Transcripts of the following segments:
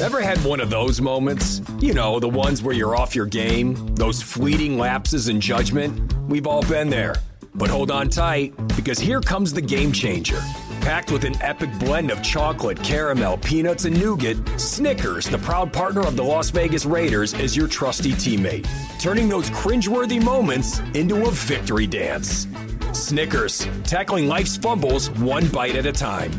Ever had one of those moments? You know, the ones where you're off your game, those fleeting lapses in judgment? We've all been there. But hold on tight, because here comes the game changer. Packed with an epic blend of chocolate, caramel, peanuts, and nougat, Snickers, the proud partner of the Las Vegas Raiders, is your trusty teammate, turning those cringeworthy moments into a victory dance. Snickers, tackling life's fumbles one bite at a time.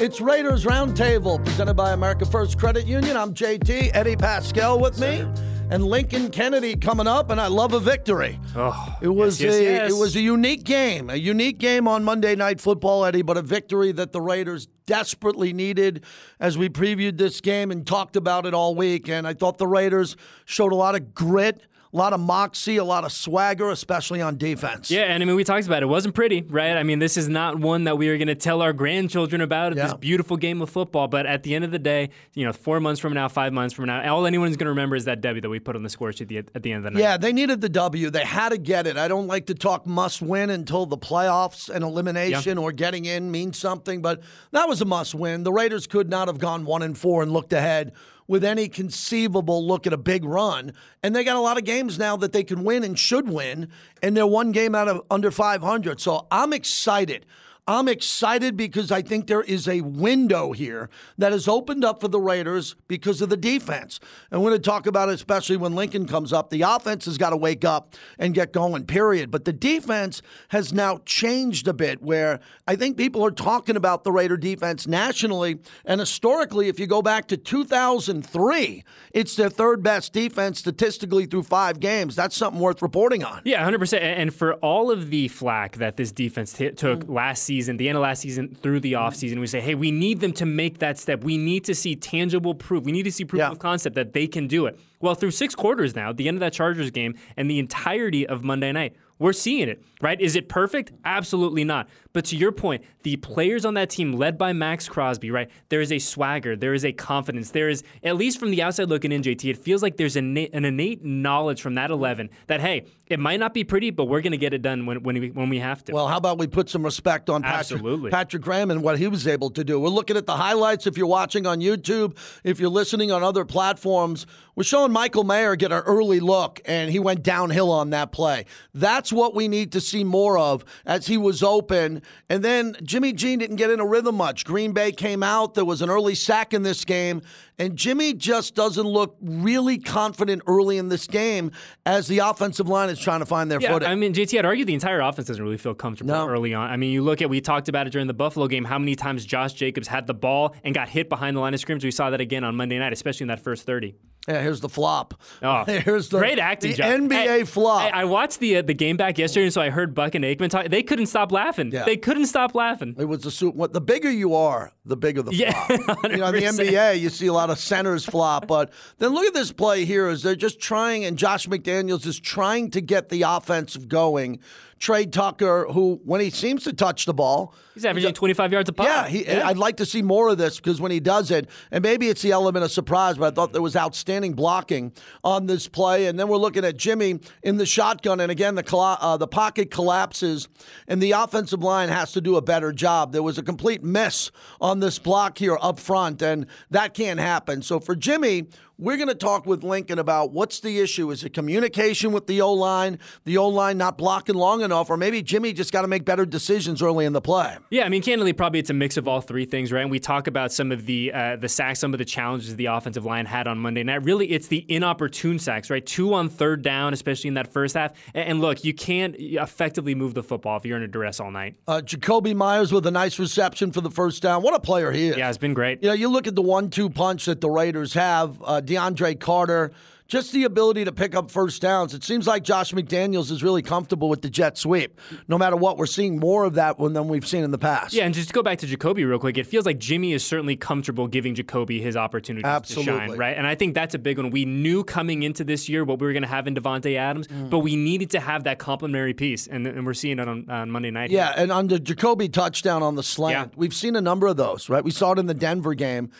It's Raiders Roundtable presented by America First Credit Union. I'm JT, Eddie Paskal with me, and Lincoln Kennedy coming up, and I love a victory. Oh, It was yes, yes, a yes. it was a unique game, a unique game on Monday Night Football, Eddie, but a victory that the Raiders desperately needed as we previewed this game and talked about it all week. And I thought the Raiders showed a lot of grit, a lot of moxie, a lot of swagger, especially on defense. Yeah, and I mean, we talked about it. It wasn't pretty, right? I mean, this is not one that we are going to tell our grandchildren about. Yeah. This beautiful game of football. But at the end of the day, you know, four months from now, five months from now, all anyone's going to remember is that W that we put on the score sheet at the, at the end of the night. Yeah, they needed the W. They had to get it. I don't like to talk must win until the playoffs and elimination or getting in means something, but that was a must win. The Raiders could not have gone one and four and looked ahead with any conceivable look at a big run. And they got a lot of games now that they can win and should win, and they're one game out of under 500. So I'm excited. I'm excited because I think there is a window here that has opened up for the Raiders because of the defense. And we're going to talk about it, especially when Lincoln comes up. The offense has got to wake up and get going, period. But the defense has now changed a bit where I think people are talking about the Raider defense nationally and historically. If you go back to 2003, it's their third best defense statistically through five games. That's something worth reporting on. Yeah, 100%. And for all of the flack that this defense t- took mm. last season, the end of last season through the mm-hmm. offseason, we say, hey, we need them to make that step. We need to see tangible proof. We need to see proof Yeah. of concept that they can do it. Well, through six quarters now, the end of that Chargers game and the entirety of Monday night, we're seeing it, right? Is it perfect? Absolutely not. But to your point, the players on that team, led by Maxx Crosby, right? There is a swagger, there is a confidence, there is, at least from the outside looking in, JT, it feels like there's an, an innate knowledge from that 11 that, hey, it might not be pretty, but we're going to get it done when, when, we, when we have to. Well, how about we put some respect on Patrick, Absolutely. Patrick Graham and what he was able to do? We're looking at the highlights. If you're watching on YouTube, if you're listening on other platforms, we're showing Michael Mayer get an early look, and he went downhill on that play. That's what we need to see more of as he was open. And then Jimmy G didn't get in a rhythm much. Green Bay came out. There was an early sack in this game, and Jimmy just doesn't look really confident early in this game as the offensive line is trying to find their Yeah, footing. I mean, JT, I'd argue the entire offense doesn't really feel comfortable No. early on. I mean, you look at, we talked about it during the Buffalo game, how many times Josh Jacobs had the ball and got hit behind the line of scrimmage. We saw that again on Monday night, especially in that first 30. Yeah, here's the flop. Oh, here's the great acting the job. NBA flop. hey, I watched the uh, the game back yesterday, and so I heard Buck and Aikman talk. They couldn't stop laughing. Yeah. They couldn't stop laughing. it was the suit. What the bigger you are, the bigger the Yeah, flop. you know, in the NBA, you see a lot of centers flop, but then look at this play here. Is they're just trying, and Josh McDaniels is trying to get the offensive going. Tre Tucker, who when he seems to touch the ball, He's averaging 25 yards a pop. Yeah, he, I'd like to see more of this because when he does it, and maybe it's the element of surprise, but I thought there was outstanding blocking on this play. And then we're looking at Jimmy in the shotgun, and again the uh, the pocket collapses, and the offensive line has to do a better job. There was a complete miss on this block here up front, and that can't happen. So for Jimmy. We're going to talk with Lincoln about what's the issue. Is it communication with the O line, the O line not blocking long enough, or maybe Jimmy just got to make better decisions early in the play? Yeah, I mean, candidly, probably it's a mix of all three things, right? And we talk about some of the uh, the sacks, some of the challenges the offensive line had on Monday night. Really, it's the inopportune sacks, right? Two on third down, especially in that first half. And, look, you can't effectively move the football if you're in a duress all night. Uh, Jakobi Meyers with a nice reception for the first down. What a player he is. Yeah, it's been great. You know, you look at the one-two punch that the Raiders have. Uh, DeAndre Carter just the ability to pick up first downs. It seems like Josh McDaniels is really comfortable with the jet sweep. No matter what, we're seeing more of that than we've seen in the past. Yeah, and just to go back to Jakobi real quick, it feels like Jimmy is certainly comfortable giving Jakobi his opportunity to shine, right? And I think that's a big one. We knew coming into this year what we were going to have in Davante Adams, mm. but we needed to have that complementary piece, and, and we're seeing it on, on Monday night. Yeah, here. and on the Jakobi touchdown on the slant, yeah. we've seen a number of those, right? We saw it in the Denver game.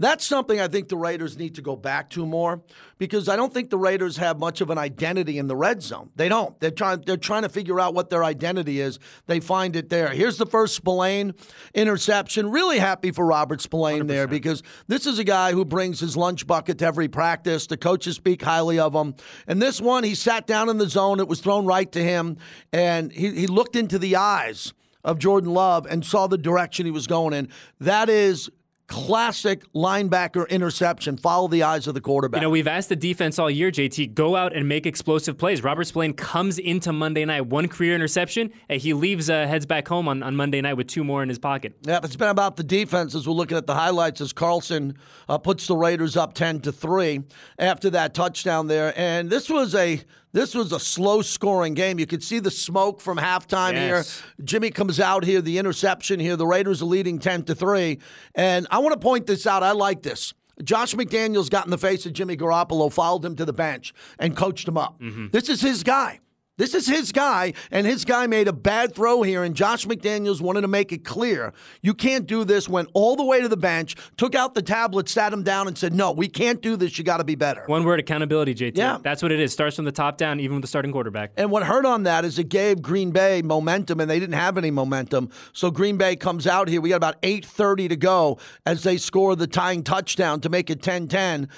That's something I think the Raiders need to go back to more because I don't think the Raiders have much of an identity in the red zone. They don't. They're trying they're trying to figure out what their identity is. They find it there. Here's the first Spillane interception. Really happy for Robert Spillane 100%. there because this is a guy who brings his lunch bucket to every practice. The coaches speak highly of him. And this one, he sat down in the zone. It was thrown right to him, and he, he looked into the eyes of Jordan Love and saw the direction he was going in. That is classic linebacker interception. Follow the eyes of the quarterback. You know, we've asked the defense all year, JT, go out and make explosive plays. Robert Spillane comes into Monday night, one career interception, and he leaves, uh, heads back home on, on Monday night with two more in his pocket. Yeah, it's been about the defense as we're looking at the highlights as Carlson uh, puts the Raiders up 10 to 3 after that touchdown there. And this was a this was a slow scoring game. You could see the smoke from halftime yes. here. Jimmy comes out here, the interception here. The Raiders are leading 10 to 3. And I want to point this out. I like this. Josh McDaniels got in the face of Jimmy Garoppolo, followed him to the bench, and coached him up. Mm-hmm. This is his guy. This is his guy, and his guy made a bad throw here, and Josh McDaniels wanted to make it clear you can't do this. Went all the way to the bench, took out the tablet, sat him down, and said, No, we can't do this. You got to be better. One word accountability, JT. Yeah. That's what it is. Starts from the top down, even with the starting quarterback. And what hurt on that is it gave Green Bay momentum, and they didn't have any momentum. So Green Bay comes out here. We got about 8.30 to go as they score the tying touchdown to make it 10 10.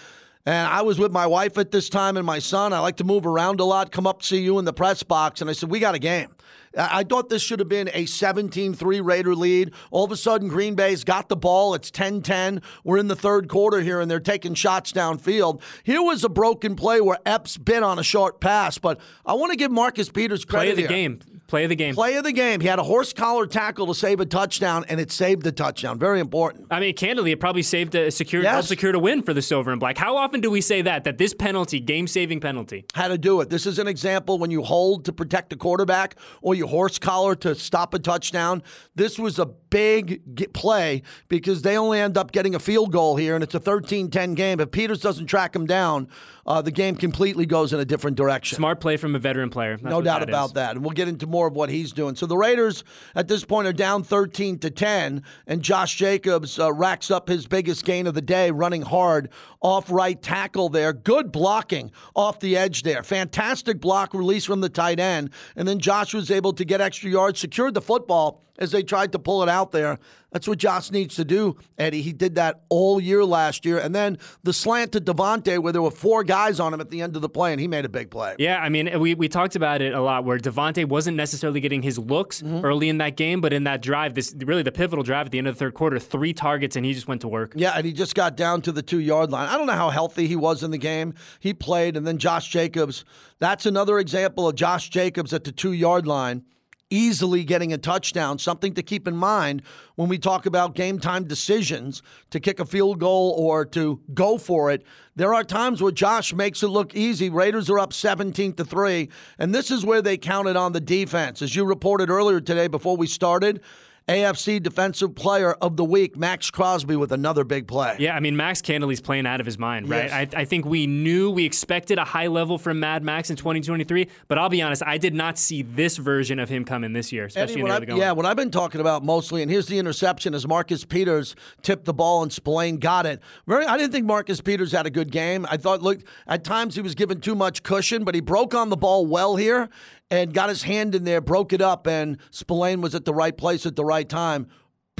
And I was with my wife at this time and my son. I like to move around a lot, come up, to see you in the press box. And I said, We got a game. I thought this should have been a 17 3 Raider lead. All of a sudden, Green Bay's got the ball. It's 10 10. We're in the third quarter here, and they're taking shots downfield. Here was a broken play where Epps bit on a short pass, but I want to give Marcus Peters credit. Play of the here. game. Play of the game. Play of the game. He had a horse collar tackle to save a touchdown, and it saved the touchdown. Very important. I mean, candidly, it probably saved a secure, yes. secured a win for the Silver and Black. How often do we say that? That this penalty, game saving penalty, how to do it. This is an example when you hold to protect the quarterback or you horse collar to stop a touchdown. This was a big play because they only end up getting a field goal here, and it's a 13-10 game. If Peters doesn't track him down, uh, the game completely goes in a different direction. Smart play from a veteran player. That's no doubt that about is. that. And we'll get into more of what he's doing. So the Raiders at this point are down 13 to 10, and Josh Jacobs uh, racks up his biggest gain of the day, running hard off right tackle there. Good blocking off the edge there. Fantastic block release from the tight end. And then Josh was able to get extra yards, secured the football as they tried to pull it out there. That's what Josh needs to do, Eddie. He did that all year last year. And then the slant to Davante, where there were four guys on him at the end of the play, and he made a big play. Yeah, I mean, we, we talked about it a lot where Davante wasn't necessarily getting his looks mm-hmm. early in that game, but in that drive, this really the pivotal drive at the end of the third quarter, three targets, and he just went to work. Yeah, and he just got down to the two yard line. I don't know how healthy he was in the game. He played, and then Josh Jacobs. That's another example of Josh Jacobs at the two yard line easily getting a touchdown. Something to keep in mind when we talk about game time decisions to kick a field goal or to go for it. There are times where Josh makes it look easy. Raiders are up 17 to 3, and this is where they counted on the defense. As you reported earlier today before we started, AFC Defensive Player of the Week, Maxx Crosby, with another big play. Yeah, I mean, Max Canley's playing out of his mind, right? Yes. I, I, think we knew, we expected a high level from Mad Max in 2023, but I'll be honest, I did not see this version of him coming this year, especially Eddie, in the I, Yeah, what I've been talking about mostly, and here's the interception as Marcus Peters tipped the ball and Spillane got it. Very, I didn't think Marcus Peters had a good game. I thought, look, at times he was given too much cushion, but he broke on the ball well here and got his hand in there, broke it up, and Spillane was at the right place at the right time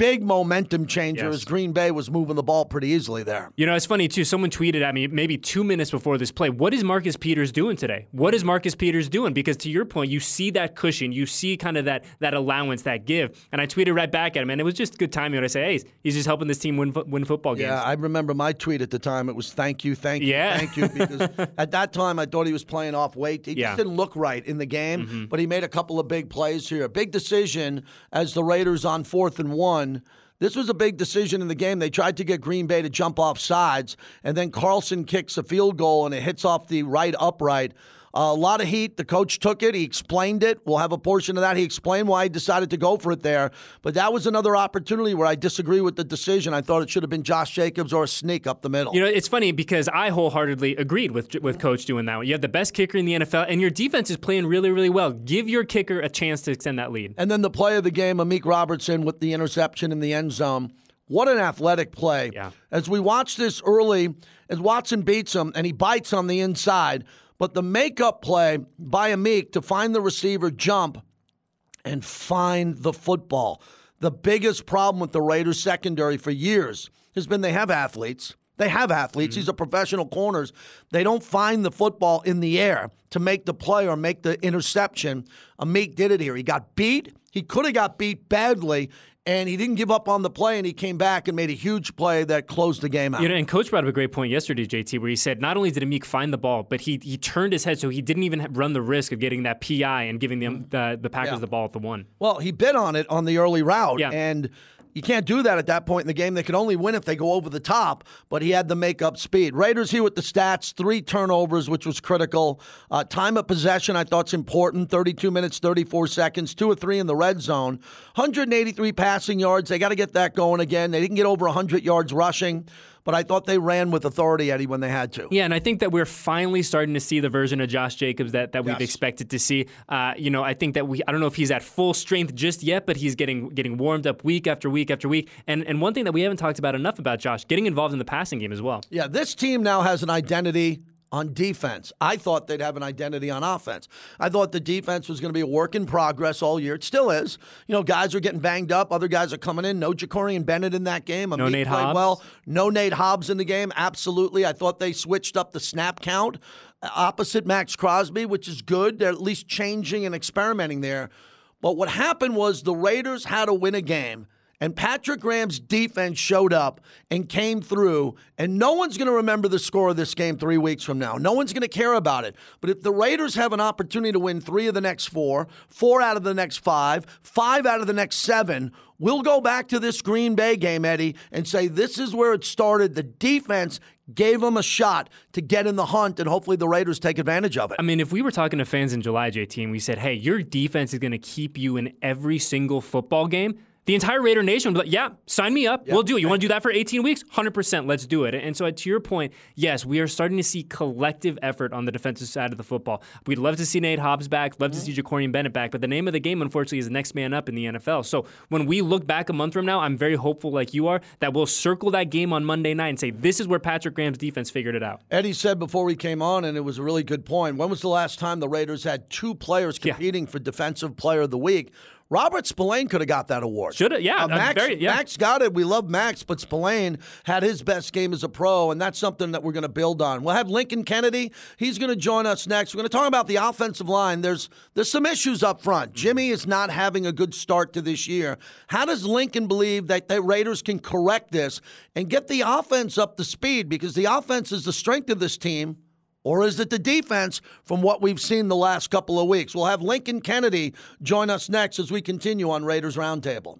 big momentum changer yes. as Green Bay was moving the ball pretty easily there. You know, it's funny too. Someone tweeted at me maybe two minutes before this play. What is Marcus Peters doing today? What is Marcus Peters doing? Because to your point, you see that cushion, you see kind of that that allowance, that give. And I tweeted right back at him, and it was just good timing when I say, "Hey, he's just helping this team win win football games." Yeah, I remember my tweet at the time. It was "Thank you, thank you, yeah. thank you," because at that time I thought he was playing off weight. He yeah. just didn't look right in the game, mm-hmm. but he made a couple of big plays here. A big decision as the Raiders on fourth and one This was a big decision in the game. They tried to get Green Bay to jump off sides, and then Carlson kicks a field goal and it hits off the right upright. A lot of heat. The coach took it. He explained it. We'll have a portion of that. He explained why he decided to go for it there. But that was another opportunity where I disagree with the decision. I thought it should have been Josh Jacobs or a sneak up the middle. You know, it's funny because I wholeheartedly agreed with with coach doing that. You have the best kicker in the NFL, and your defense is playing really, really well. Give your kicker a chance to extend that lead. And then the play of the game, Amik Robertson with the interception in the end zone. What an athletic play. Yeah. As we watch this early, as Watson beats him and he bites on the inside, but the makeup play by Amik to find the receiver jump and find the football. The biggest problem with the Raiders secondary for years has been they have athletes. They have athletes. These mm-hmm. are professional corners. They don't find the football in the air to make the play or make the interception. Amik did it here. He got beat. He could have got beat badly, and he didn't give up on the play, and he came back and made a huge play that closed the game out. You know, and coach brought up a great point yesterday, JT, where he said not only did Amik find the ball, but he he turned his head so he didn't even run the risk of getting that PI and giving them mm. the, the Packers Yeah. the ball at the one. Well, he bid on it on the early route, Yeah. and you can't do that at that point in the game. They can only win if they go over the top, but he had the makeup speed. Raiders here with the stats three turnovers, which was critical. Uh, time of possession, I thought, thought's important 32 minutes, 34 seconds, two or three in the red zone. 183 passing yards. They got to get that going again. They didn't get over 100 yards rushing, but I thought they ran with authority, Eddie, when they had to. Yeah, and I think that we're finally starting to see the version of Josh Jacobs that, that we've Yes. expected to see. Uh, you know, I think that we I don't know if he's at full strength just yet, but he's getting getting warmed up week after week after week. And and one thing that we haven't talked about enough about Josh, getting involved in the passing game as well. Yeah, this team now has an identity on defense. I thought they'd have an identity on offense. I thought the defense was going to be a work in progress all year. It still is. You know, guys are getting banged up. Other guys are coming in. No Jakorian Bennett in that game. No Amik Nate Hobbs. well. No Nate Hobbs in the game. Absolutely. I thought they switched up the snap count uh, opposite Maxx Crosby, which is good. They're at least changing and experimenting there. But what happened was the Raiders had to win a game. And Patrick Graham's defense showed up and came through, and no one's going to remember the score of this game three weeks from now. No one's going to care about it. But if the Raiders have an opportunity to win three of the next four, four out of the next five, five out of the next seven, we'll go back to this Green Bay game, Eddie, and say this is where it started. The defense gave them a shot to get in the hunt, and hopefully the Raiders take advantage of it. I mean, if we were talking to fans in July, JT, and we said, hey, your defense is going to keep you in every single football game, the entire Raider Nation would be like, yeah, sign me up. We'll do it. You want to do that for 18 weeks? 100%. Let's do it. And so, to your point, yes, we are starting to see collective effort on the defensive side of the football. We'd love to see Nate Hobbs back, love to see Jakorian Bennett back, but the name of the game, unfortunately, is the next man up in the NFL. So, when we look back a month from now, I'm very hopeful, like you are, that we'll circle that game on Monday night and say, this is where Patrick Graham's defense figured it out. Eddie said before we came on, and it was a really good point. When was the last time the Raiders had two players Yeah. competing for Defensive Player of the Week? Robert Spillane could have got that award. Shoulda, yeah, Uh, uh, Max, very- yeah. Max got it. We love Max, but Spillane had his best game as a pro, and that's something that we're going to build on. We'll have Lincoln Kennedy. He's going to join us next. We're going to talk about the offensive line. There's there's some issues up front. Jimmy is not having a good start to this year. How does Lincoln believe that the Raiders can correct this and get the offense up to speed? Because the offense is the strength of this team. Or is it the defense from what we've seen the last couple of weeks? We'll have Lincoln Kennedy join us next as we continue on Raiders Roundtable.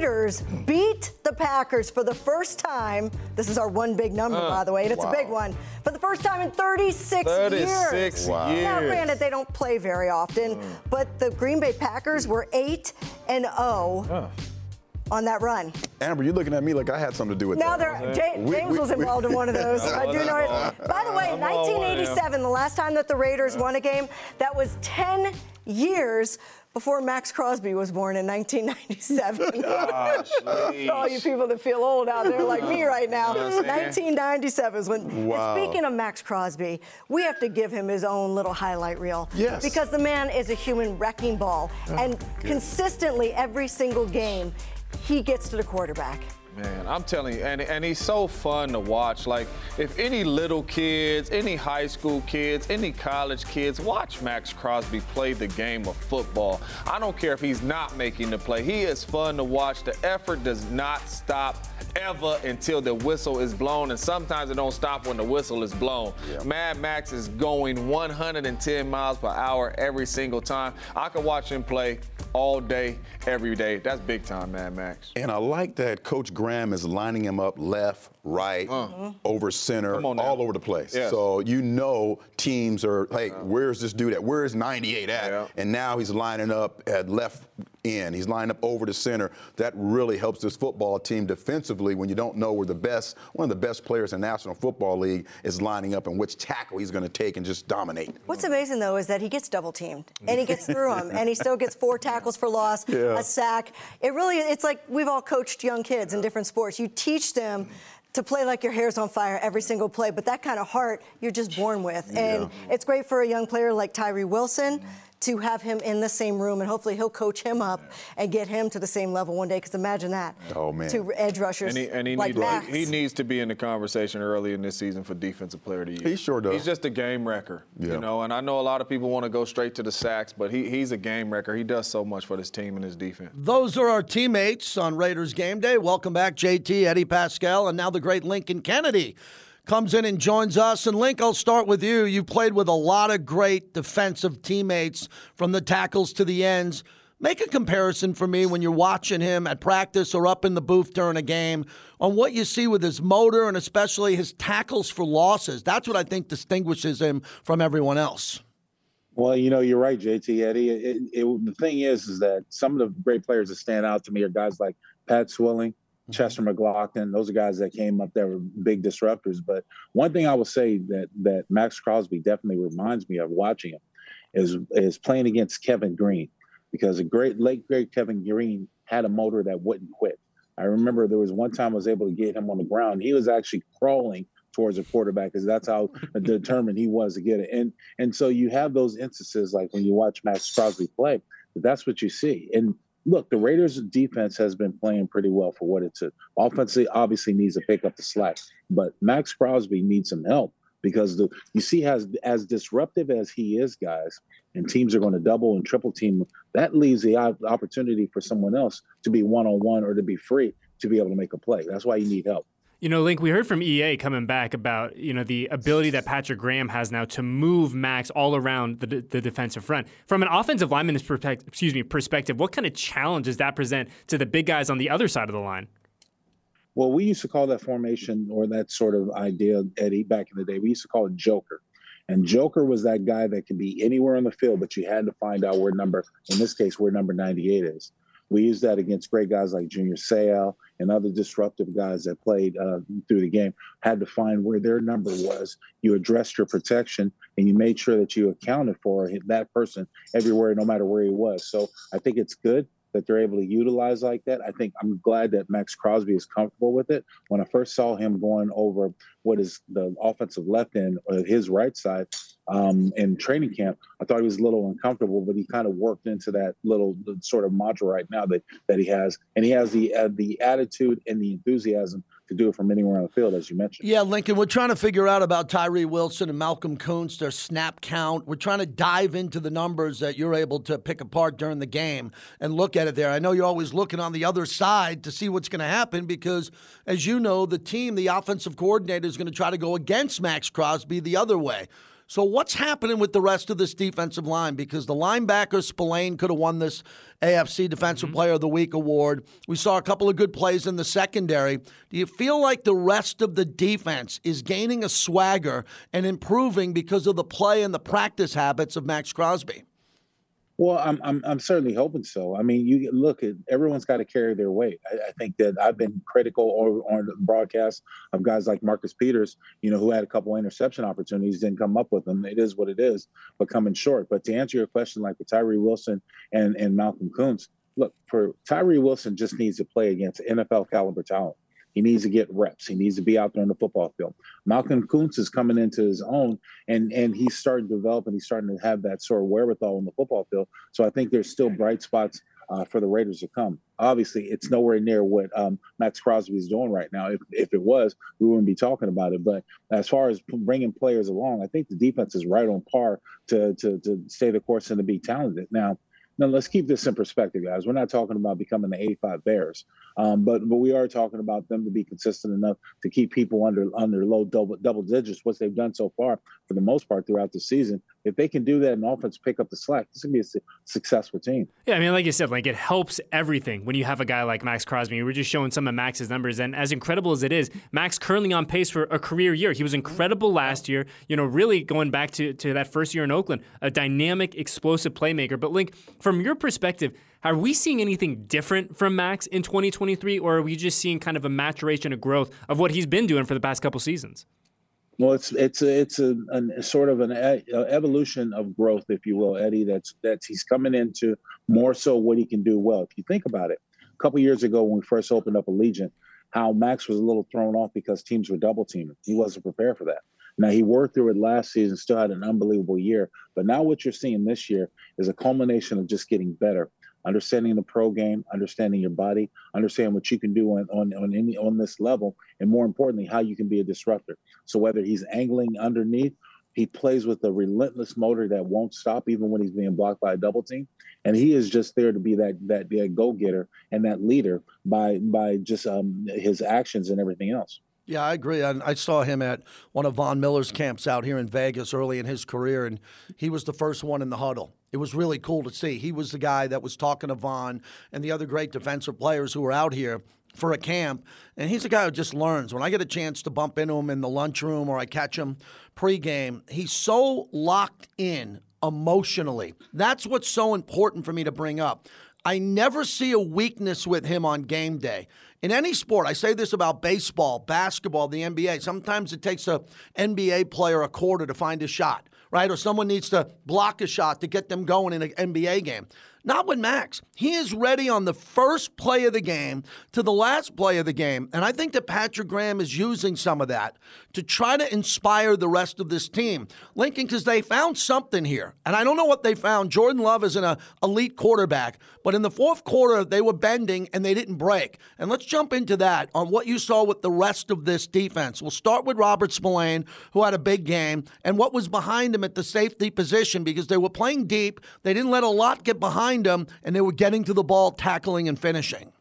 Raiders beat the Packers for the first time. This is our one big number, uh, by the way, and it's a big one. For the first time in 36, 36 years. Wow. Now, granted, they don't play very often, mm. but the Green Bay Packers were 8 and 0 on that run. Amber, you're looking at me like I had something to do with Now, that. there, Ja- We- James we- was we- involved in one of those. I do know it. By the way, I'm 1987, the last time that the Raiders won a game, that was 10 years before Maxx Crosby was born in 1997. Gosh, all you people that feel old out there like me right now. 1997 is when. Wow. Speaking of Maxx Crosby, we have to give him his own little highlight reel. Yes. Because the man is a human wrecking ball, oh, and good. consistently every single game, he gets to the quarterback. Man, I'm telling you, and, and he's so fun to watch. Like, if any little kids, any high school kids, any college kids, watch Maxx Crosby play the game of football. I don't care if he's not making the play. He is fun to watch. The effort does not stop ever until the whistle is blown, and sometimes it don't stop when the whistle is blown. Yeah. Mad Max is going 110 miles per hour every single time. I can watch him play all day, every day. That's big time, Mad Max. And I like that Coach Graham is lining him up left, right, uh, over center, all over the place. Yes. So you know teams are, hey, uh, where's this dude at? Where's 98 at? Yeah. And now he's lining up at left end. He's lined up over the center. That really helps this football team defensively when you don't know where the best, one of the best players in the National Football League is lining up and which tackle he's going to take and just dominate. What's amazing though is that he gets double teamed and he gets through them and he still gets four tackles for loss, yeah. a sack. It really, it's like we've all coached young kids in different sports. You teach them to play like your hair's on fire every single play, but that kind of heart you're just born with. And yeah. it's great for a young player like Tyree Wilson to have him in the same room, and hopefully he'll coach him up and get him to the same level one day. Because imagine that. Oh man. Two edge rushers. And he, and he, like need, he needs to be in the conversation early in this season for defensive player of the year. He sure does. He's just a game wrecker. Yeah. You know, and I know a lot of people want to go straight to the sacks, but he, he's a game wrecker. He does so much for this team and his defense. Those are our teammates on Raiders game day. Welcome back, JT, Eddie Paskal, and now the great Lincoln Kennedy comes in and joins us. And Link, I'll start with you. You've played with a lot of great defensive teammates from the tackles to the ends. Make a comparison for me when you're watching him at practice or up in the booth during a game on what you see with his motor and especially his tackles for losses. That's what I think distinguishes him from everyone else. Well, you know, you're right, JT Eddie. It, it, the thing is, is that some of the great players that stand out to me are guys like Pat Swilling, Mm-hmm. Chester McGlockton, Those are guys that came up that were big disruptors. But one thing I will say that that Maxx Crosby definitely reminds me of watching him is is playing against Kevin Greene because a great late great Kevin Greene had a motor that wouldn't quit. I remember there was one time I was able to get him on the ground. He was actually crawling towards a quarterback because that's how determined he was to get it. And and so you have those instances like when you watch Maxx Crosby play, that's what you see. And look, the Raiders' defense has been playing pretty well for what it's. A. Offensively, obviously needs to pick up the slack, but Maxx Crosby needs some help because the you see as as disruptive as he is, guys, and teams are going to double and triple team. That leaves the opportunity for someone else to be one on one or to be free to be able to make a play. That's why you need help. You know, Link, we heard from EA coming back about, you know, the ability that Patrick Graham has now to move Max all around the, the defensive front. From an offensive lineman's perspective, excuse me, perspective, what kind of challenge does that present to the big guys on the other side of the line? Well, we used to call that formation or that sort of idea, Eddie, back in the day, we used to call it Joker. And Joker was that guy that could be anywhere on the field, but you had to find out where number, in this case, where number 98 is. We used that against great guys like Junior Seau and other disruptive guys that played uh, through the game. Had to find where their number was. You addressed your protection and you made sure that you accounted for that person everywhere, no matter where he was. So I think it's good that they're able to utilize like that. I think I'm glad that Maxx Crosby is comfortable with it. When I first saw him going over what is the offensive left end, or his right side, um, in training camp, I thought he was a little uncomfortable, but he kind of worked into that little sort of module right now that that he has, and he has the uh, the attitude and the enthusiasm to do it from anywhere on the field, as you mentioned. Yeah, Lincoln, we're trying to figure out about Tyree Wilson and Malcolm Koonce, their snap count. We're trying to dive into the numbers that you're able to pick apart during the game and look at it there. I know you're always looking on the other side to see what's going to happen because, as you know, the team, the offensive coordinator, is going to try to go against Maxx Crosby the other way. So what's happening with the rest of this defensive line? Because the linebacker Spillane could have won this AFC Defensive mm-hmm. Player of the Week award. We saw a couple of good plays in the secondary. Do you feel like the rest of the defense is gaining a swagger and improving because of the play and the practice habits of Maxx Crosby? Well, I'm I'm, I'm certainly hoping so. I mean, you look at everyone's got to carry their weight. I, I, think that I've been critical on the broadcast of guys like Marcus Peters, you know, who had a couple interception opportunities, didn't come up with them. It is what it is, but coming short. But to answer your question, like with Tyree Wilson and and Malcolm Koonce, look for Tyree Wilson just needs to play against NFL caliber talent. He needs to get reps. He needs to be out there on the football field. Malcolm Koonce is coming into his own, and and he's starting to develop, and he's starting to have that sort of wherewithal on the football field. So I think there's still bright spots uh, for the Raiders to come. Obviously, it's nowhere near what um, Maxx Crosby is doing right now. If, if it was, we wouldn't be talking about it. But as far as bringing players along, I think the defense is right on par to to, to stay the course and to be talented. Now, now let's keep this in perspective, guys. We're not talking about becoming the 85 Bears, um, but but we are talking about them to be consistent enough to keep people under under low double double digits, what they've done so far for the most part throughout the season. If they can do that and offense pick up the slack, this is gonna be a successful team. Yeah, I mean, like you said, like it helps everything when you have a guy like Maxx Crosby. We are just showing some of Max's numbers, and as incredible as it is, Max currently on pace for a career year. He was incredible last year. You know, really going back to to that first year in Oakland, a dynamic, explosive playmaker. But Link from your perspective, are we seeing anything different from Max in 2023, or are we just seeing kind of a maturation a growth of what he's been doing for the past couple seasons? Well, it's it's a, it's a, a sort of an a, evolution of growth, if you will, Eddie. That's that's he's coming into more so what he can do well. If you think about it, a couple years ago when we first opened up Allegiant, how Max was a little thrown off because teams were double teaming. He wasn't prepared for that. Now he worked through it last season, still had an unbelievable year. But now what you're seeing this year is a culmination of just getting better, understanding the pro game, understanding your body, understanding what you can do on on on any on this level, and more importantly, how you can be a disruptor. So whether he's angling underneath, he plays with a relentless motor that won't stop even when he's being blocked by a double team, and he is just there to be that that, that go getter and that leader by by just um, his actions and everything else. Yeah, I agree. I, I, saw him at one of Von Miller's camps out here in Vegas early in his career, and he was the first one in the huddle. It was really cool to see. He was the guy that was talking to Von and the other great defensive players who were out here for a camp. And he's a guy who just learns. When I get a chance to bump into him in the lunchroom or I catch him pregame, he's so locked in emotionally. That's what's so important for me to bring up. I never see a weakness with him on game day. In any sport, I say this about baseball, basketball, the NBA. Sometimes it takes a NBA player a quarter to find a shot, right? Or someone needs to block a shot to get them going in an NBA game. Not with Max. He is ready on the first play of the game to the last play of the game. And I think that Patrick Graham is using some of that to try to inspire the rest of this team. Lincoln, because they found something here. And I don't know what they found. Jordan Love is an uh, elite quarterback, but in the fourth quarter, they were bending and they didn't break. And let's jump into that on what you saw with the rest of this defense. We'll start with Robert Spillane, who had a big game, and what was behind him at the safety position because they were playing deep. They didn't let a lot get behind behind them, and they were getting to the ball, tackling, and finishing.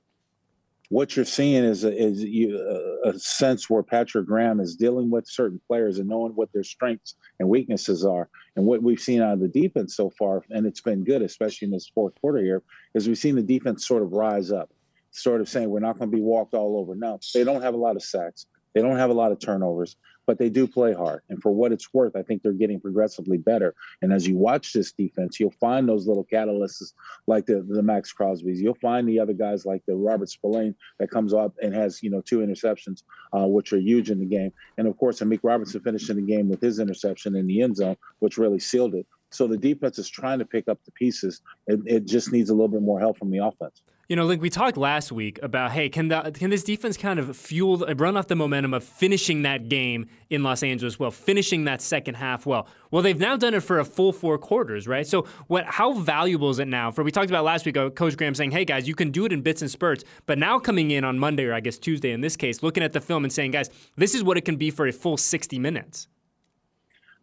What you're seeing is a, is a, a sense where Patrick Graham is dealing with certain players and knowing what their strengths and weaknesses are. And what we've seen out of the defense so far, and it's been good, especially in this fourth quarter here, is we've seen the defense sort of rise up, sort of saying we're not going to be walked all over. Now they don't have a lot of sacks, they don't have a lot of turnovers, but they do play hard. And for what it's worth, I think they're getting progressively better. And as you watch this defense, you'll find those little catalysts like the, the Maxx Crosby's. You'll find the other guys like the Robert Spillane that comes up and has, you know, two interceptions, uh, which are huge in the game. And of course, Amik Robertson finishing the game with his interception in the end zone, which really sealed it. So the defense is trying to pick up the pieces. It, it just needs a little bit more help from the offense. You know, like we talked last week about, hey, can the, can this defense kind of fuel, run off the momentum of finishing that game in Los Angeles well, finishing that second half well? Well, they've now done it for a full four quarters, right? So, what? How valuable is it now? For we talked about last week, uh, Coach Graham saying, hey guys, you can do it in bits and spurts, but now coming in on Monday or I guess Tuesday in this case, looking at the film and saying, guys, this is what it can be for a full 60 minutes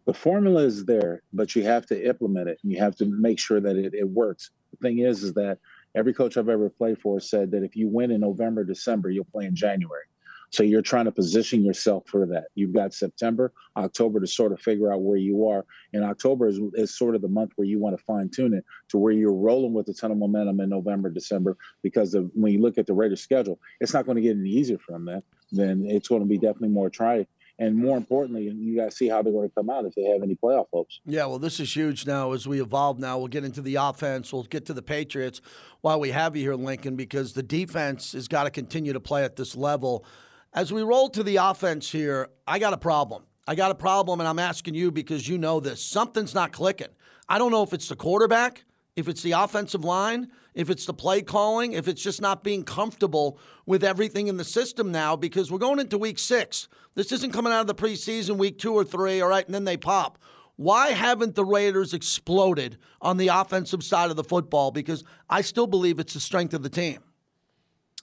the formula is there, but you have to implement it and you have to make sure that it, it works. The thing is, is that every coach I've ever played for said that if you win in November, December, you'll play in January. So you're trying to position yourself for that. You've got September, October to sort of figure out where you are. And October is, is sort of the month where you want to fine tune it to where you're rolling with a ton of momentum in November, December, because of, when you look at the Raiders schedule, it's not going to get any easier from that. Then it's going to be definitely more try And more importantly, you got to see how they're going to come out if they have any playoff hopes. Yeah, well, this is huge now as we evolve now. We'll get into the offense. We'll get to the Patriots while we have you here, Lincoln, because the defense has got to continue to play at this level. As we roll to the offense here, I got a problem. I got a problem, and I'm asking you because you know this. Something's not clicking. I don't know if it's the quarterback, if it's the offensive line, if it's the play calling, if it's just not being comfortable with everything in the system now because we're going into week six. This isn't coming out of the preseason, week two or three, all right, and then they pop. Why haven't the Raiders exploded on the offensive side of the football? Because I still believe it's the strength of the team.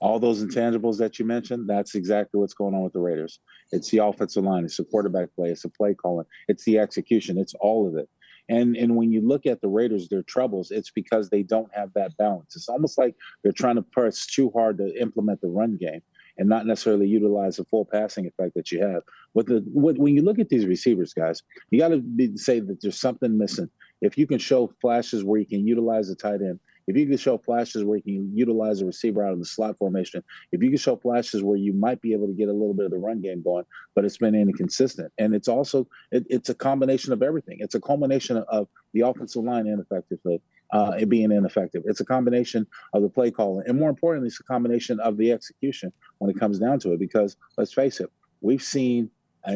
All those intangibles that you mentioned, that's exactly what's going on with the Raiders. It's the offensive line, it's the quarterback play, it's the play calling, it's the execution, it's all of it. And and when you look at the Raiders, their troubles, it's because they don't have that balance. It's almost like they're trying to press too hard to implement the run game and not necessarily utilize the full passing effect that you have. With the with, when you look at these receivers, guys, you got to say that there's something missing. If you can show flashes where you can utilize the tight end, if you can show flashes where you can utilize a receiver out of the slot formation, if you can show flashes where you might be able to get a little bit of the run game going, but it's been inconsistent. And it's also it, it's a combination of everything. It's a culmination of the offensive line ineffectively. Uh, it being ineffective. It's a combination of the play calling, and more importantly, it's a combination of the execution when it comes down to it. Because let's face it, we've seen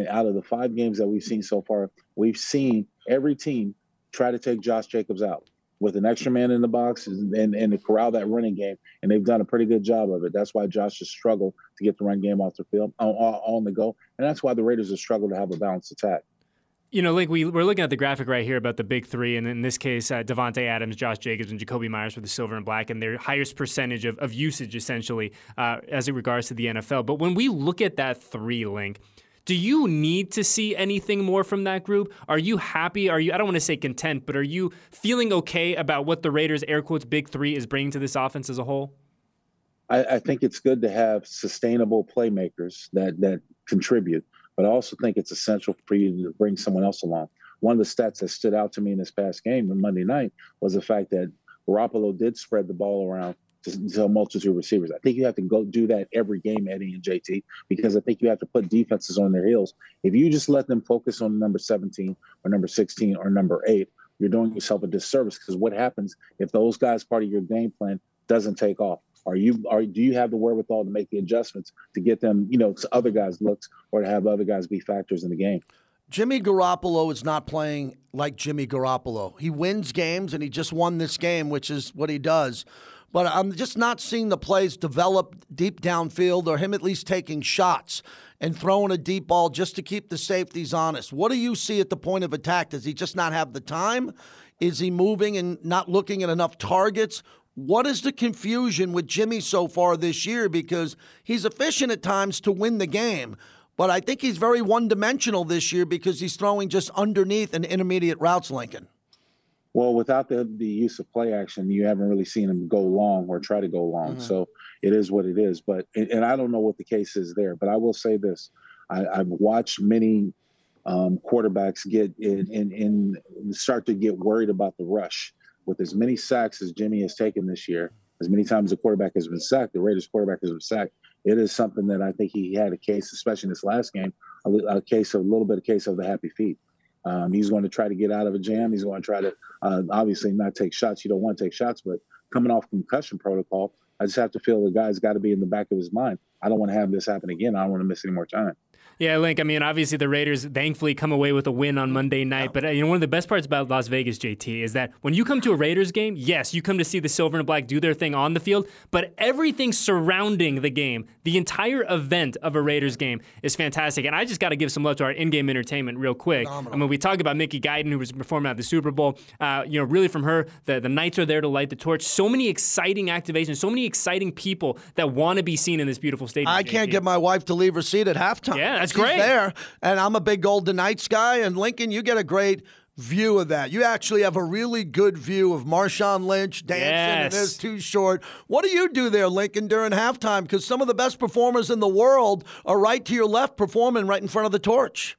out of the five games that we've seen so far, we've seen every team try to take Josh Jacobs out with an extra man in the box and, and, to corral that running game. And they've done a pretty good job of it. That's why Josh has struggled to get the run game off the field on, on the go. And that's why the Raiders have struggled to have a balanced attack. You know, like we, we're looking at the graphic right here about the big three, and in this case, uh, Davante Adams, Josh Jacobs, and Jakobi Meyers for the silver and black, and their highest percentage of, of usage essentially uh, as it regards to the NFL. But when we look at that three link, do you need to see anything more from that group? Are you happy? Are you, I don't want to say content, but are you feeling okay about what the Raiders, air quotes, big three is bringing to this offense as a whole? I, I think it's good to have sustainable playmakers that, that contribute, but I also think it's essential for you to bring someone else along. One of the stats that stood out to me in this past game on Monday night was the fact that Garoppolo did spread the ball around to, to a multitude receivers. I think you have to go do that every game, Eddie and JT, because I think you have to put defenses on their heels. If you just let them focus on number 17 or number 16 or number eight, you're doing yourself a disservice because what happens if those guys part of your game plan doesn't take off? Are you are do you have the wherewithal to make the adjustments to get them, you know, to other guys' looks or to have other guys be factors in the game? Jimmy Garoppolo is not playing like Jimmy Garoppolo. He wins games and he just won this game, which is what he does but I'm just not seeing the plays develop deep downfield or him at least taking shots and throwing a deep ball just to keep the safeties honest. What do you see at the point of attack? Does he just not have the time? Is he moving and not looking at enough targets? What is the confusion with Jimmy so far this year? Because he's efficient at times to win the game, but I think he's very one dimensional this year because he's throwing just underneath and intermediate routes, Lincoln. Well, without the, the use of play action, you haven't really seen him go long or try to go long. Mm-hmm. So it is what it is. But and I don't know what the case is there. But I will say this: I, have watched many um, quarterbacks get in, in, in start to get worried about the rush. With as many sacks as Jimmy has taken this year, as many times the quarterback has been sacked, the Raiders quarterback has been sacked. It is something that I think he had a case, especially in this last game, a, a case of a little bit of case of the happy feet. Um, he's going to try to get out of a jam. He's going to try to uh, obviously not take shots. You don't want to take shots, but coming off concussion protocol, I just have to feel the guy's got to be in the back of his mind. I don't want to have this happen again. I don't want to miss any more time. Yeah, Link. I mean, obviously the Raiders thankfully come away with a win on Monday night. But uh, you know, one of the best parts about Las Vegas, JT, is that when you come to a Raiders game, yes, you come to see the silver and black do their thing on the field, but everything surrounding the game, the entire event of a Raiders game, is fantastic. And I just got to give some love to our in-game entertainment real quick. Phenomenal. I mean, we talk about Mickey Guyton, who was performing at the Super Bowl. Uh, you know, really from her, the the Knights are there to light the torch. So many exciting activations, so many exciting people that want to be seen in this beautiful stadium. I can't get my wife to leave her seat at halftime. Yeah, that's She's great. There and I'm a big Golden Knights guy. And Lincoln, you get a great view of that. You actually have a really good view of Marshawn Lynch dancing yes. and Too Short. What do you do there, Lincoln, during halftime? Because some of the best performers in the world are right to your left performing right in front of the torch.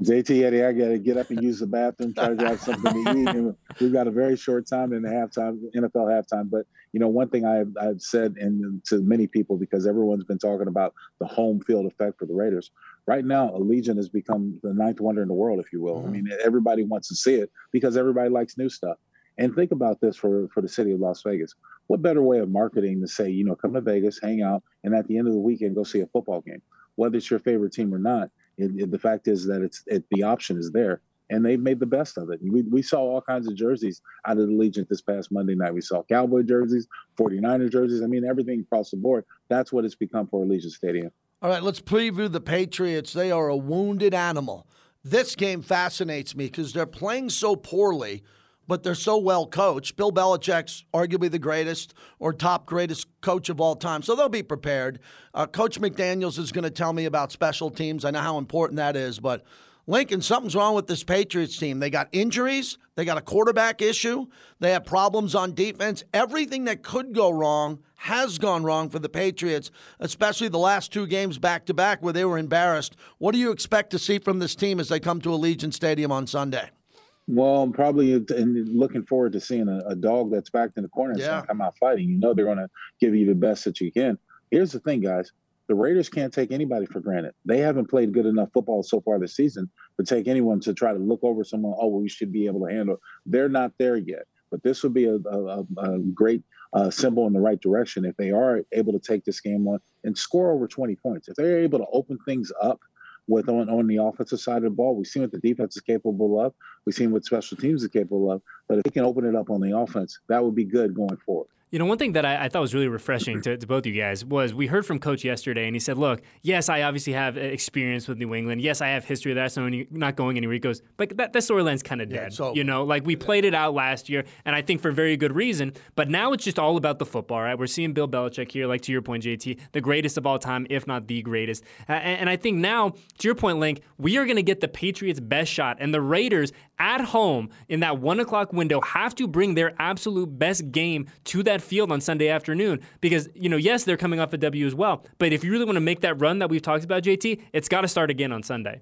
JT Eddie, I got to get up and use the bathroom, try to grab something to eat. And we've got a very short time in the halftime, NFL halftime. But, you know, one thing I've, I've said and to many people, because everyone's been talking about the home field effect for the Raiders. Right now, Allegiant has become the ninth wonder in the world, if you will. Mm-hmm. I mean, everybody wants to see it because everybody likes new stuff. And think about this for, for the city of Las Vegas. What better way of marketing to say, you know, come to Vegas, hang out, and at the end of the weekend, go see a football game, whether it's your favorite team or not it, it, the fact is that it's it, the option is there, and they've made the best of it. We, we saw all kinds of jerseys out of the Allegiant this past Monday night. We saw Cowboy jerseys, 49er jerseys. I mean, everything across the board. That's what it's become for Allegiant Stadium. All right, let's preview the Patriots. They are a wounded animal. This game fascinates me because they're playing so poorly but they're so well coached. Bill Belichick's arguably the greatest or top greatest coach of all time, so they'll be prepared. Uh, coach McDaniels is going to tell me about special teams. I know how important that is, but Lincoln, something's wrong with this Patriots team. They got injuries, they got a quarterback issue, they have problems on defense. Everything that could go wrong has gone wrong for the Patriots, especially the last two games back to back where they were embarrassed. What do you expect to see from this team as they come to Allegiant Stadium on Sunday? Well, I'm probably looking forward to seeing a, a dog that's backed in the corner and yeah. come out fighting. You know they're going to give you the best that you can. Here's the thing, guys. The Raiders can't take anybody for granted. They haven't played good enough football so far this season to take anyone to try to look over someone. Oh, well, we should be able to handle. They're not there yet. But this would be a, a, a great uh, symbol in the right direction if they are able to take this game on and score over 20 points. If they're able to open things up with on, on the offensive side of the ball. We've seen what the defense is capable of. We've seen what special teams is capable of. But if they can open it up on the offense, that would be good going forward. You know, one thing that I, I thought was really refreshing to, to, both you guys was we heard from Coach yesterday, and he said, "Look, yes, I obviously have experience with New England. Yes, I have history there, so I'm not going anywhere." He goes, "But that, that storyline's kind of dead. Yeah, so, you know, like we played it out last year, and I think for very good reason. But now it's just all about the football, right? We're seeing Bill Belichick here, like to your point, JT, the greatest of all time, if not the greatest. Uh, and, and I think now, to your point, Link, we are going to get the Patriots' best shot, and the Raiders at home in that one o'clock window have to bring their absolute best game to that field on Sunday afternoon." because you know yes they're coming off a W as well, but if you really want to make that run that we've talked about, JT, it's got to start again on Sunday.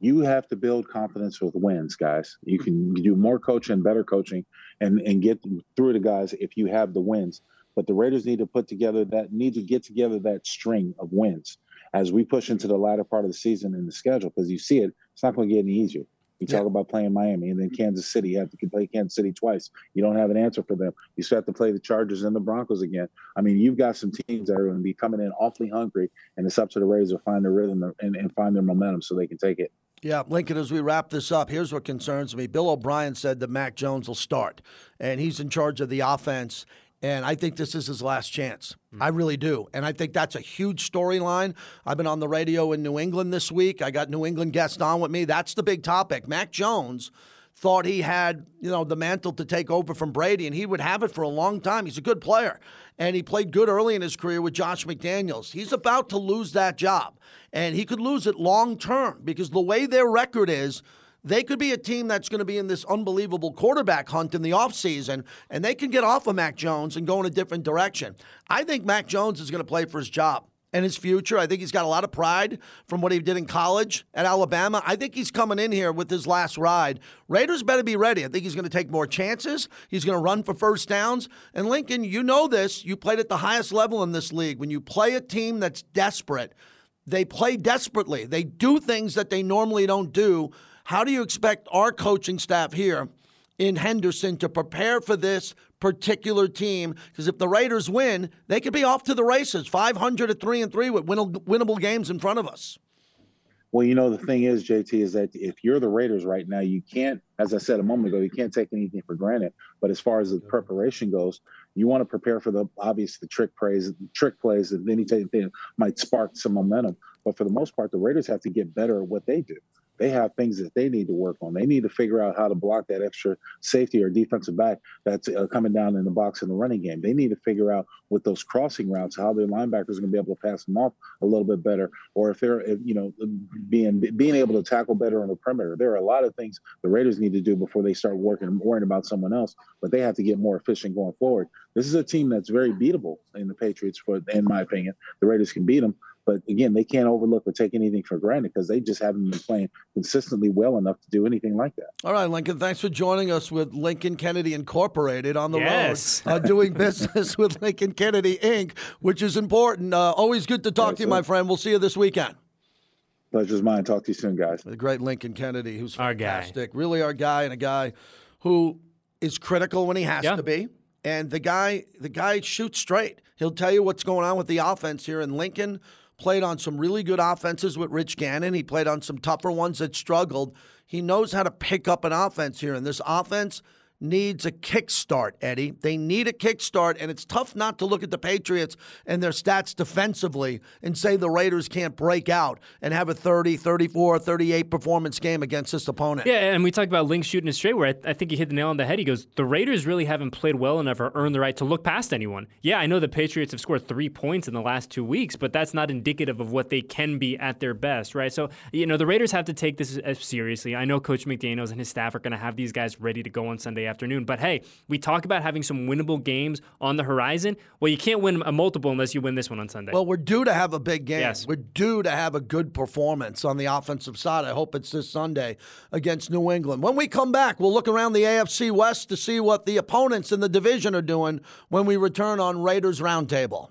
You have to build confidence with wins, guys. You can do more coaching, better coaching, and and get through the guys if you have the wins. But the Raiders need to put together that need to get together that string of wins as we push into the latter part of the season in the schedule because you see it, it's not going to get any easier. You talk about playing Miami and then Kansas City. You have to play Kansas City twice. You don't have an answer for them. You still have to play the Chargers and the Broncos again. I mean, you've got some teams that are going to be coming in awfully hungry, and it's up to the Raiders to find their rhythm and, and find their momentum so they can take it. Yeah, Lincoln, as we wrap this up, here's what concerns me. Bill O'Brien said that Mac Jones will start, and he's in charge of the offense. And I think this is his last chance. Mm-hmm. I really do. And I think that's a huge storyline. I've been on the radio in New England this week. I got New England guests on with me. That's the big topic. Mac Jones thought he had, you know, the mantle to take over from Brady, and he would have it for a long time. He's a good player. And he played good early in his career with Josh McDaniels. He's about to lose that job. And he could lose it long term because the way their record is, they could be a team that's going to be in this unbelievable quarterback hunt in the offseason, and they can get off of Mac Jones and go in a different direction. I think Mac Jones is going to play for his job and his future. I think he's got a lot of pride from what he did in college at Alabama. I think he's coming in here with his last ride. Raiders better be ready. I think he's going to take more chances. He's going to run for first downs. And Lincoln, you know this. You played at the highest level in this league. When you play a team that's desperate, they play desperately. They do things that they normally don't do how do you expect our coaching staff here in Henderson to prepare for this particular team? Because if the Raiders win, they could be off to the races, 500 at 3 and 3 with winnable games in front of us. Well, you know, the thing is, JT, is that if you're the Raiders right now, you can't, as I said a moment ago, you can't take anything for granted. But as far as the preparation goes, you want to prepare for the obvious, the trick plays, trick plays, and anything that might spark some momentum. But for the most part, the Raiders have to get better at what they do they have things that they need to work on. They need to figure out how to block that extra safety or defensive back that's uh, coming down in the box in the running game. They need to figure out with those crossing routes how their linebackers are going to be able to pass them off a little bit better, or if they're if, you know being being able to tackle better on the perimeter. There are a lot of things the Raiders need to do before they start working worrying about someone else, but they have to get more efficient going forward. This is a team that's very beatable in the Patriots, for in my opinion. The Raiders can beat them, But again, they can't overlook or take anything for granted because they just haven't been playing consistently well enough to do anything like that. All right, Lincoln, thanks for joining us with Lincoln Kennedy Incorporated on the yes. road, uh, doing business with Lincoln Kennedy Inc., which is important. Uh, always good to talk to you, my friend. We'll see you this weekend. Pleasure's mine. Talk to you soon, guys. The great Lincoln Kennedy, who's our fantastic. guy. Really our guy and a guy who is critical when he has yeah. to be. And the guy, the guy shoots straight. He'll tell you what's going on with the offense here. in Lincoln played on some really good offenses with Rich Gannon. He played on some tougher ones that struggled. He knows how to pick up an offense here. And this offense needs a kickstart, Eddie. They need a kickstart, and it's tough not to look at the Patriots and their stats defensively and say the Raiders can't break out and have a 30, 34, 38 performance game against this opponent. Yeah, and we talked about Link shooting it straight, where I, I think he hit the nail on the head. He goes, The Raiders really haven't played well enough or earned the right to look past anyone. Yeah, I know the Patriots have scored three points in the last two weeks, but that's not indicative of what they can be at their best, right? So, you know, the Raiders have to take this seriously. I know Coach McDaniels and his staff are going to have these guys ready to go on Sunday afternoon. But hey, we talk about having some winnable games on the horizon. Well, you can't win a multiple unless you win this one on Sunday. Well, we're due to have a big game. Yes. We're due to have a good performance on the offensive side. I hope it's this Sunday against New England. When we come back, we'll look around the AFC West to see what the opponents in the division are doing when we return on Raiders Roundtable.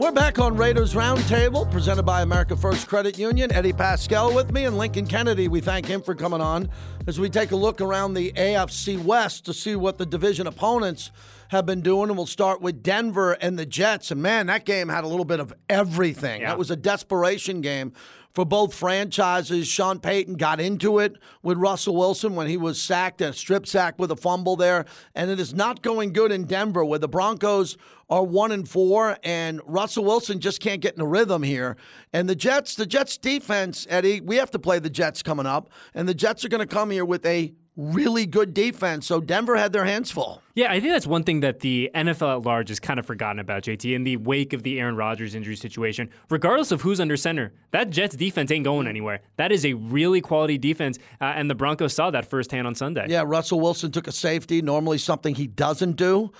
We're back on Raiders Roundtable, presented by America First Credit Union. Eddie Paskal with me and Lincoln Kennedy. We thank him for coming on as we take a look around the AFC West to see what the division opponents have been doing. And we'll start with Denver and the Jets. And man, that game had a little bit of everything. Yeah. That was a desperation game for both franchises. Sean Payton got into it with Russell Wilson when he was sacked and strip sack with a fumble there. And it is not going good in Denver where the Broncos are one and four, and Russell Wilson just can't get in a rhythm here. And the Jets, the Jets defense, Eddie, we have to play the Jets coming up, and the Jets are going to come here with a really good defense. So Denver had their hands full. Yeah, I think that's one thing that the NFL at large has kind of forgotten about, JT, in the wake of the Aaron Rodgers injury situation. Regardless of who's under center, that Jets defense ain't going anywhere. That is a really quality defense, uh, and the Broncos saw that firsthand on Sunday. Yeah, Russell Wilson took a safety, normally something he doesn't do.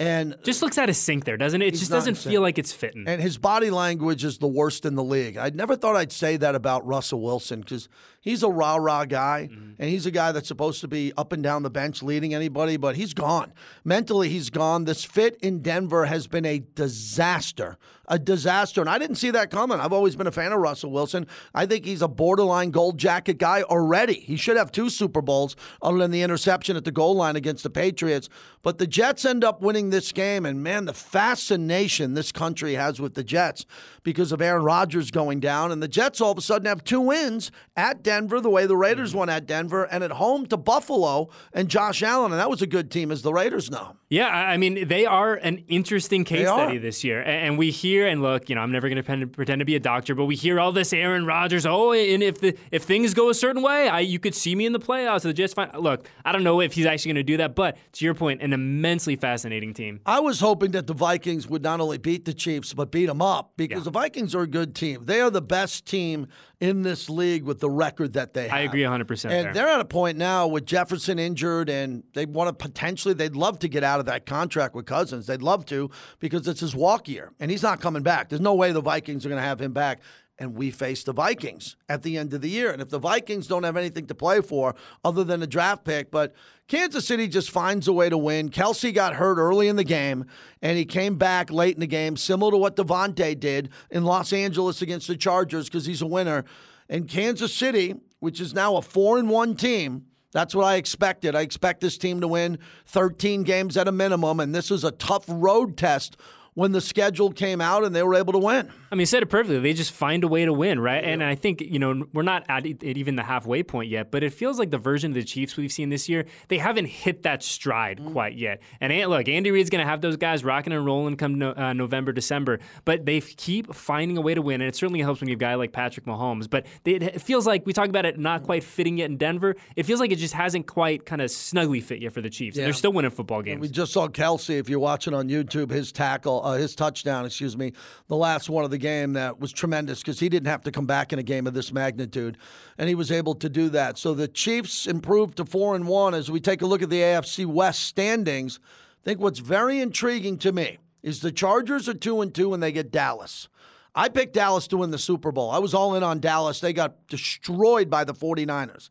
And Just looks out of sync there, doesn't it? It just doesn't feel like it's fitting. And his body language is the worst in the league. I never thought I'd say that about Russell Wilson because he's a rah rah guy, mm-hmm. and he's a guy that's supposed to be up and down the bench leading anybody, but he's gone. Mentally, he's gone. This fit in Denver has been a disaster. A disaster. And I didn't see that coming. I've always been a fan of Russell Wilson. I think he's a borderline gold jacket guy already. He should have two Super Bowls other than the interception at the goal line against the Patriots. But the Jets end up winning this game, and man, the fascination this country has with the Jets because of Aaron Rodgers going down. And the Jets all of a sudden have two wins at Denver, the way the Raiders won at Denver, and at home to Buffalo and Josh Allen. And that was a good team, as the Raiders know. Yeah, I mean, they are an interesting case study this year. And we hear, and look, you know, I'm never going to pretend to be a doctor, but we hear all this Aaron Rodgers. Oh, and if the if things go a certain way, I you could see me in the playoffs. The Jets fine. Look, I don't know if he's actually going to do that, but to your point, an immensely fascinating team. I was hoping that the Vikings would not only beat the Chiefs, but beat them up because Yeah. The Vikings are a good team. They are the best team in this league with the record that they have. I agree 100% And there. they're at a point now with Jefferson injured, and they want to potentially, they'd love to get out of that contract with Cousins. They'd love to because it's his walk year, and he's not coming back. There's no way the Vikings are going to have him back. And we face the Vikings at the end of the year. And if the Vikings don't have anything to play for other than a draft pick, but Kansas City just finds a way to win. Kelce got hurt early in the game, and he came back late in the game, similar to what Davante did in Los Angeles against the Chargers because he's a winner. And Kansas City, which is now a four and one team, that's what I expected. I expect this team to win 13 games at a minimum, and this is a tough road test when the schedule came out and they were able to win. I mean, said it perfectly. They just find a way to win, right? Yeah. And I think, you know, we're not at even the halfway point yet, but it feels like the version of the Chiefs we've seen this year, they haven't hit that stride mm. quite yet. And look, Andy Reid's going to have those guys rocking and rolling come no, uh, November, December, but they keep finding a way to win. And it certainly helps when you have a guy like Patrick Mahomes. But it feels like we talk about it not quite fitting yet in Denver. It feels like it just hasn't quite kind of snugly fit yet for the Chiefs. Yeah. They're still winning football games. And we just saw Kelce, if you're watching on YouTube, his tackle, uh, his touchdown, excuse me, the last one of the game that was tremendous because he didn't have to come back in a game of this magnitude, and he was able to do that. So the Chiefs improved to four and one. As we take a look at the AFC West standings, I think what's very intriguing to me is the Chargers are two and two and they get Dallas. I picked Dallas to win the Super Bowl. I was all in on Dallas. They got destroyed by the 49ers.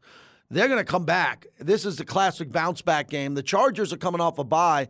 They're going to come back. This is the classic bounce back game. The Chargers are coming off a bye.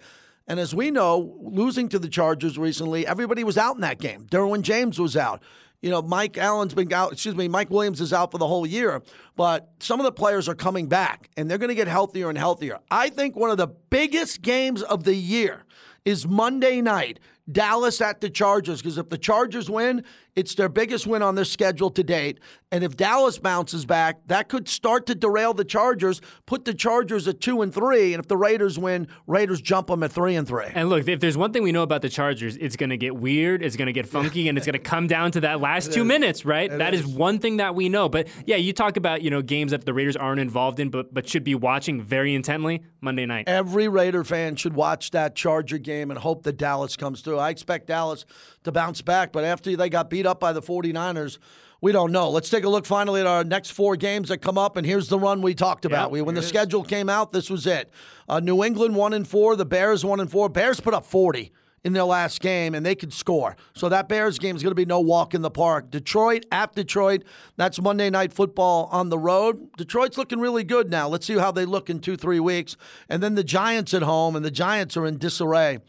And as we know, losing to the Chargers recently, everybody was out in that game. Derwin James was out. You know, Mike Allen's been out, excuse me, Mike Williams is out for the whole year, but some of the players are coming back and they're going to get healthier and healthier. I think one of the biggest games of the year is Monday night, Dallas at the Chargers, because if the Chargers win, it's their biggest win on their schedule to date. And if Dallas bounces back, that could start to derail the Chargers, put the Chargers at two and three. And if the Raiders win, Raiders jump them at three and three. And look, if there's one thing we know about the Chargers, it's going to get weird, it's going to get funky, and it's going to come down to that last two minutes, right? That is. is. one thing that we know. But yeah, you talk about you know games that the Raiders aren't involved in, but but should be watching very intently Monday night. Every Raider fan should watch that Charger game and hope that Dallas comes through. I expect Dallas to bounce back, but after they got beat up by the 49ers we don't know. Let's take a look finally at our next four games that come up, and here's the run we talked about. Yep, we, when the is. schedule came out, this was it. Uh, New England one and four, the Bears one and four. Bears put up 40 in their last game, and they could score. So that Bears game is going to be no walk in the park. Detroit at Detroit. That's Monday Night Football on the road. Detroit's looking really good now. Let's see how they look in two, three weeks. And then the Giants at home, and the Giants are in disarray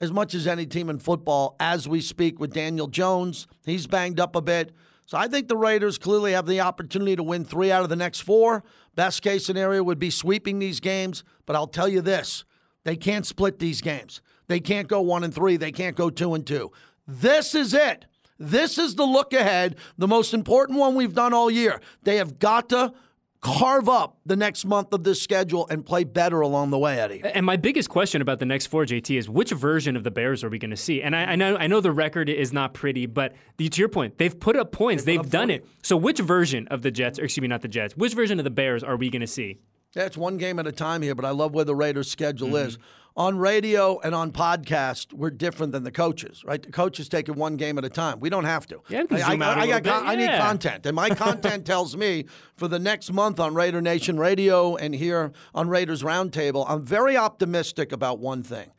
as much as any team in football as we speak with Daniel Jones. He's banged up a bit. So I think the Raiders clearly have the opportunity to win three out of the next four. Best case scenario would be sweeping these games, but I'll tell you this they can't split these games. They can't go one and three, they can't go two and two. This is it. This is the look ahead, the most important one we've done all year. They have got to carve up the next month of this schedule and play better along the way, Eddie. And my biggest question about the next four, JT, is which version of the Bears are we going to see? And I, I, know I know the record is not pretty, but the, to your point, they've put up points, they've, they've done 40. it. So which version of the Jets, or excuse me, not the Jets, which version of the Bears are we going to see? Yeah, it's one game at a time here, but I love where the Raiders' schedule mm-hmm. is on radio and on podcast, we're different than the coaches, right? The coaches take it one game at a time. We don't have to. Yeah, I, I, I, I, got, I need content, and my content tells me for the next month on Raider Nation Radio and here on Raiders Roundtable, I'm very optimistic about one thing.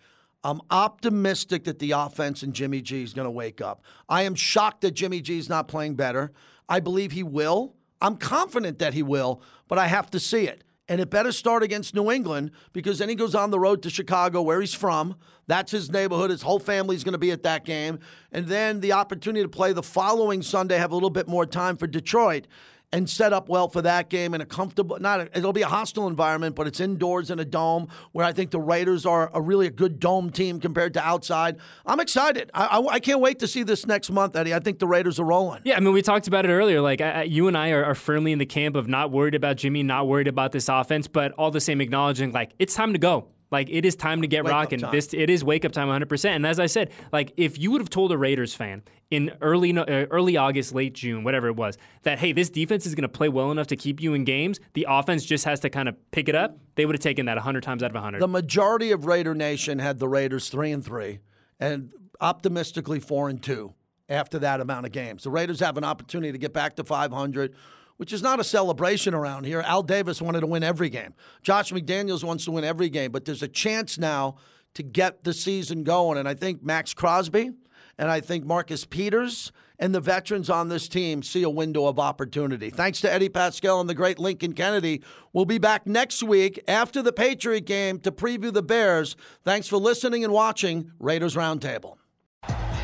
I'm optimistic that the offense and Jimmy G is going to wake up. I am shocked that Jimmy G is not playing better. I believe he will. I'm confident that he will, but I have to see it. And it better start against New England because then he goes on the road to Chicago, where he's from. That's his neighborhood. His whole family's going to be at that game. And then the opportunity to play the following Sunday, have a little bit more time for Detroit and set up well for that game in a comfortable not a, it'll be a hostile environment but it's indoors in a dome where i think the raiders are a really a good dome team compared to outside. I'm excited. I, I, I can't wait to see this next month eddie. I think the raiders are rolling. Yeah i mean we talked about it earlier. Like I, you and i are, are, firmly in the camp of not worried about jimmy not worried about this offense but all the same acknowledging like it's time to go like it is time to get wake rocking. This it is wake up time 100%. And as I said, like if you would have told a Raiders fan in early uh, early August, late June, whatever it was, that hey, this defense is going to play well enough to keep you in games. The offense just has to kind of pick it up. They would have taken that 100 times out of 100. The majority of Raider Nation had the Raiders 3 and 3 and optimistically 4 and 2 after that amount of games. The Raiders have an opportunity to get back to 500 which is not a celebration around here. Al Davis wanted to win every game. Josh McDaniels wants to win every game, but there's a chance now to get the season going. And I think Maxx Crosby and I think Marcus Peters and the veterans on this team see a window of opportunity. Thanks to Eddie Paskal and the great Lincoln Kennedy. We'll be back next week after the Patriot game to preview the Bears. Thanks for listening and watching Raiders Roundtable.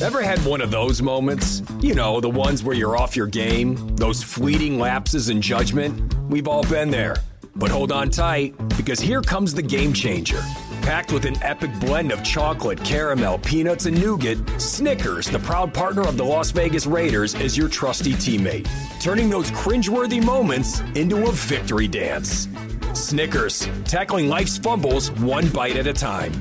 Ever had one of those moments? You know, the ones where you're off your game, those fleeting lapses in judgment? We've all been there. But hold on tight, because here comes the game changer. Packed with an epic blend of chocolate, caramel, peanuts, and nougat, Snickers, the proud partner of the Las Vegas Raiders, is your trusty teammate, turning those cringeworthy moments into a victory dance. Snickers, tackling life's fumbles one bite at a time.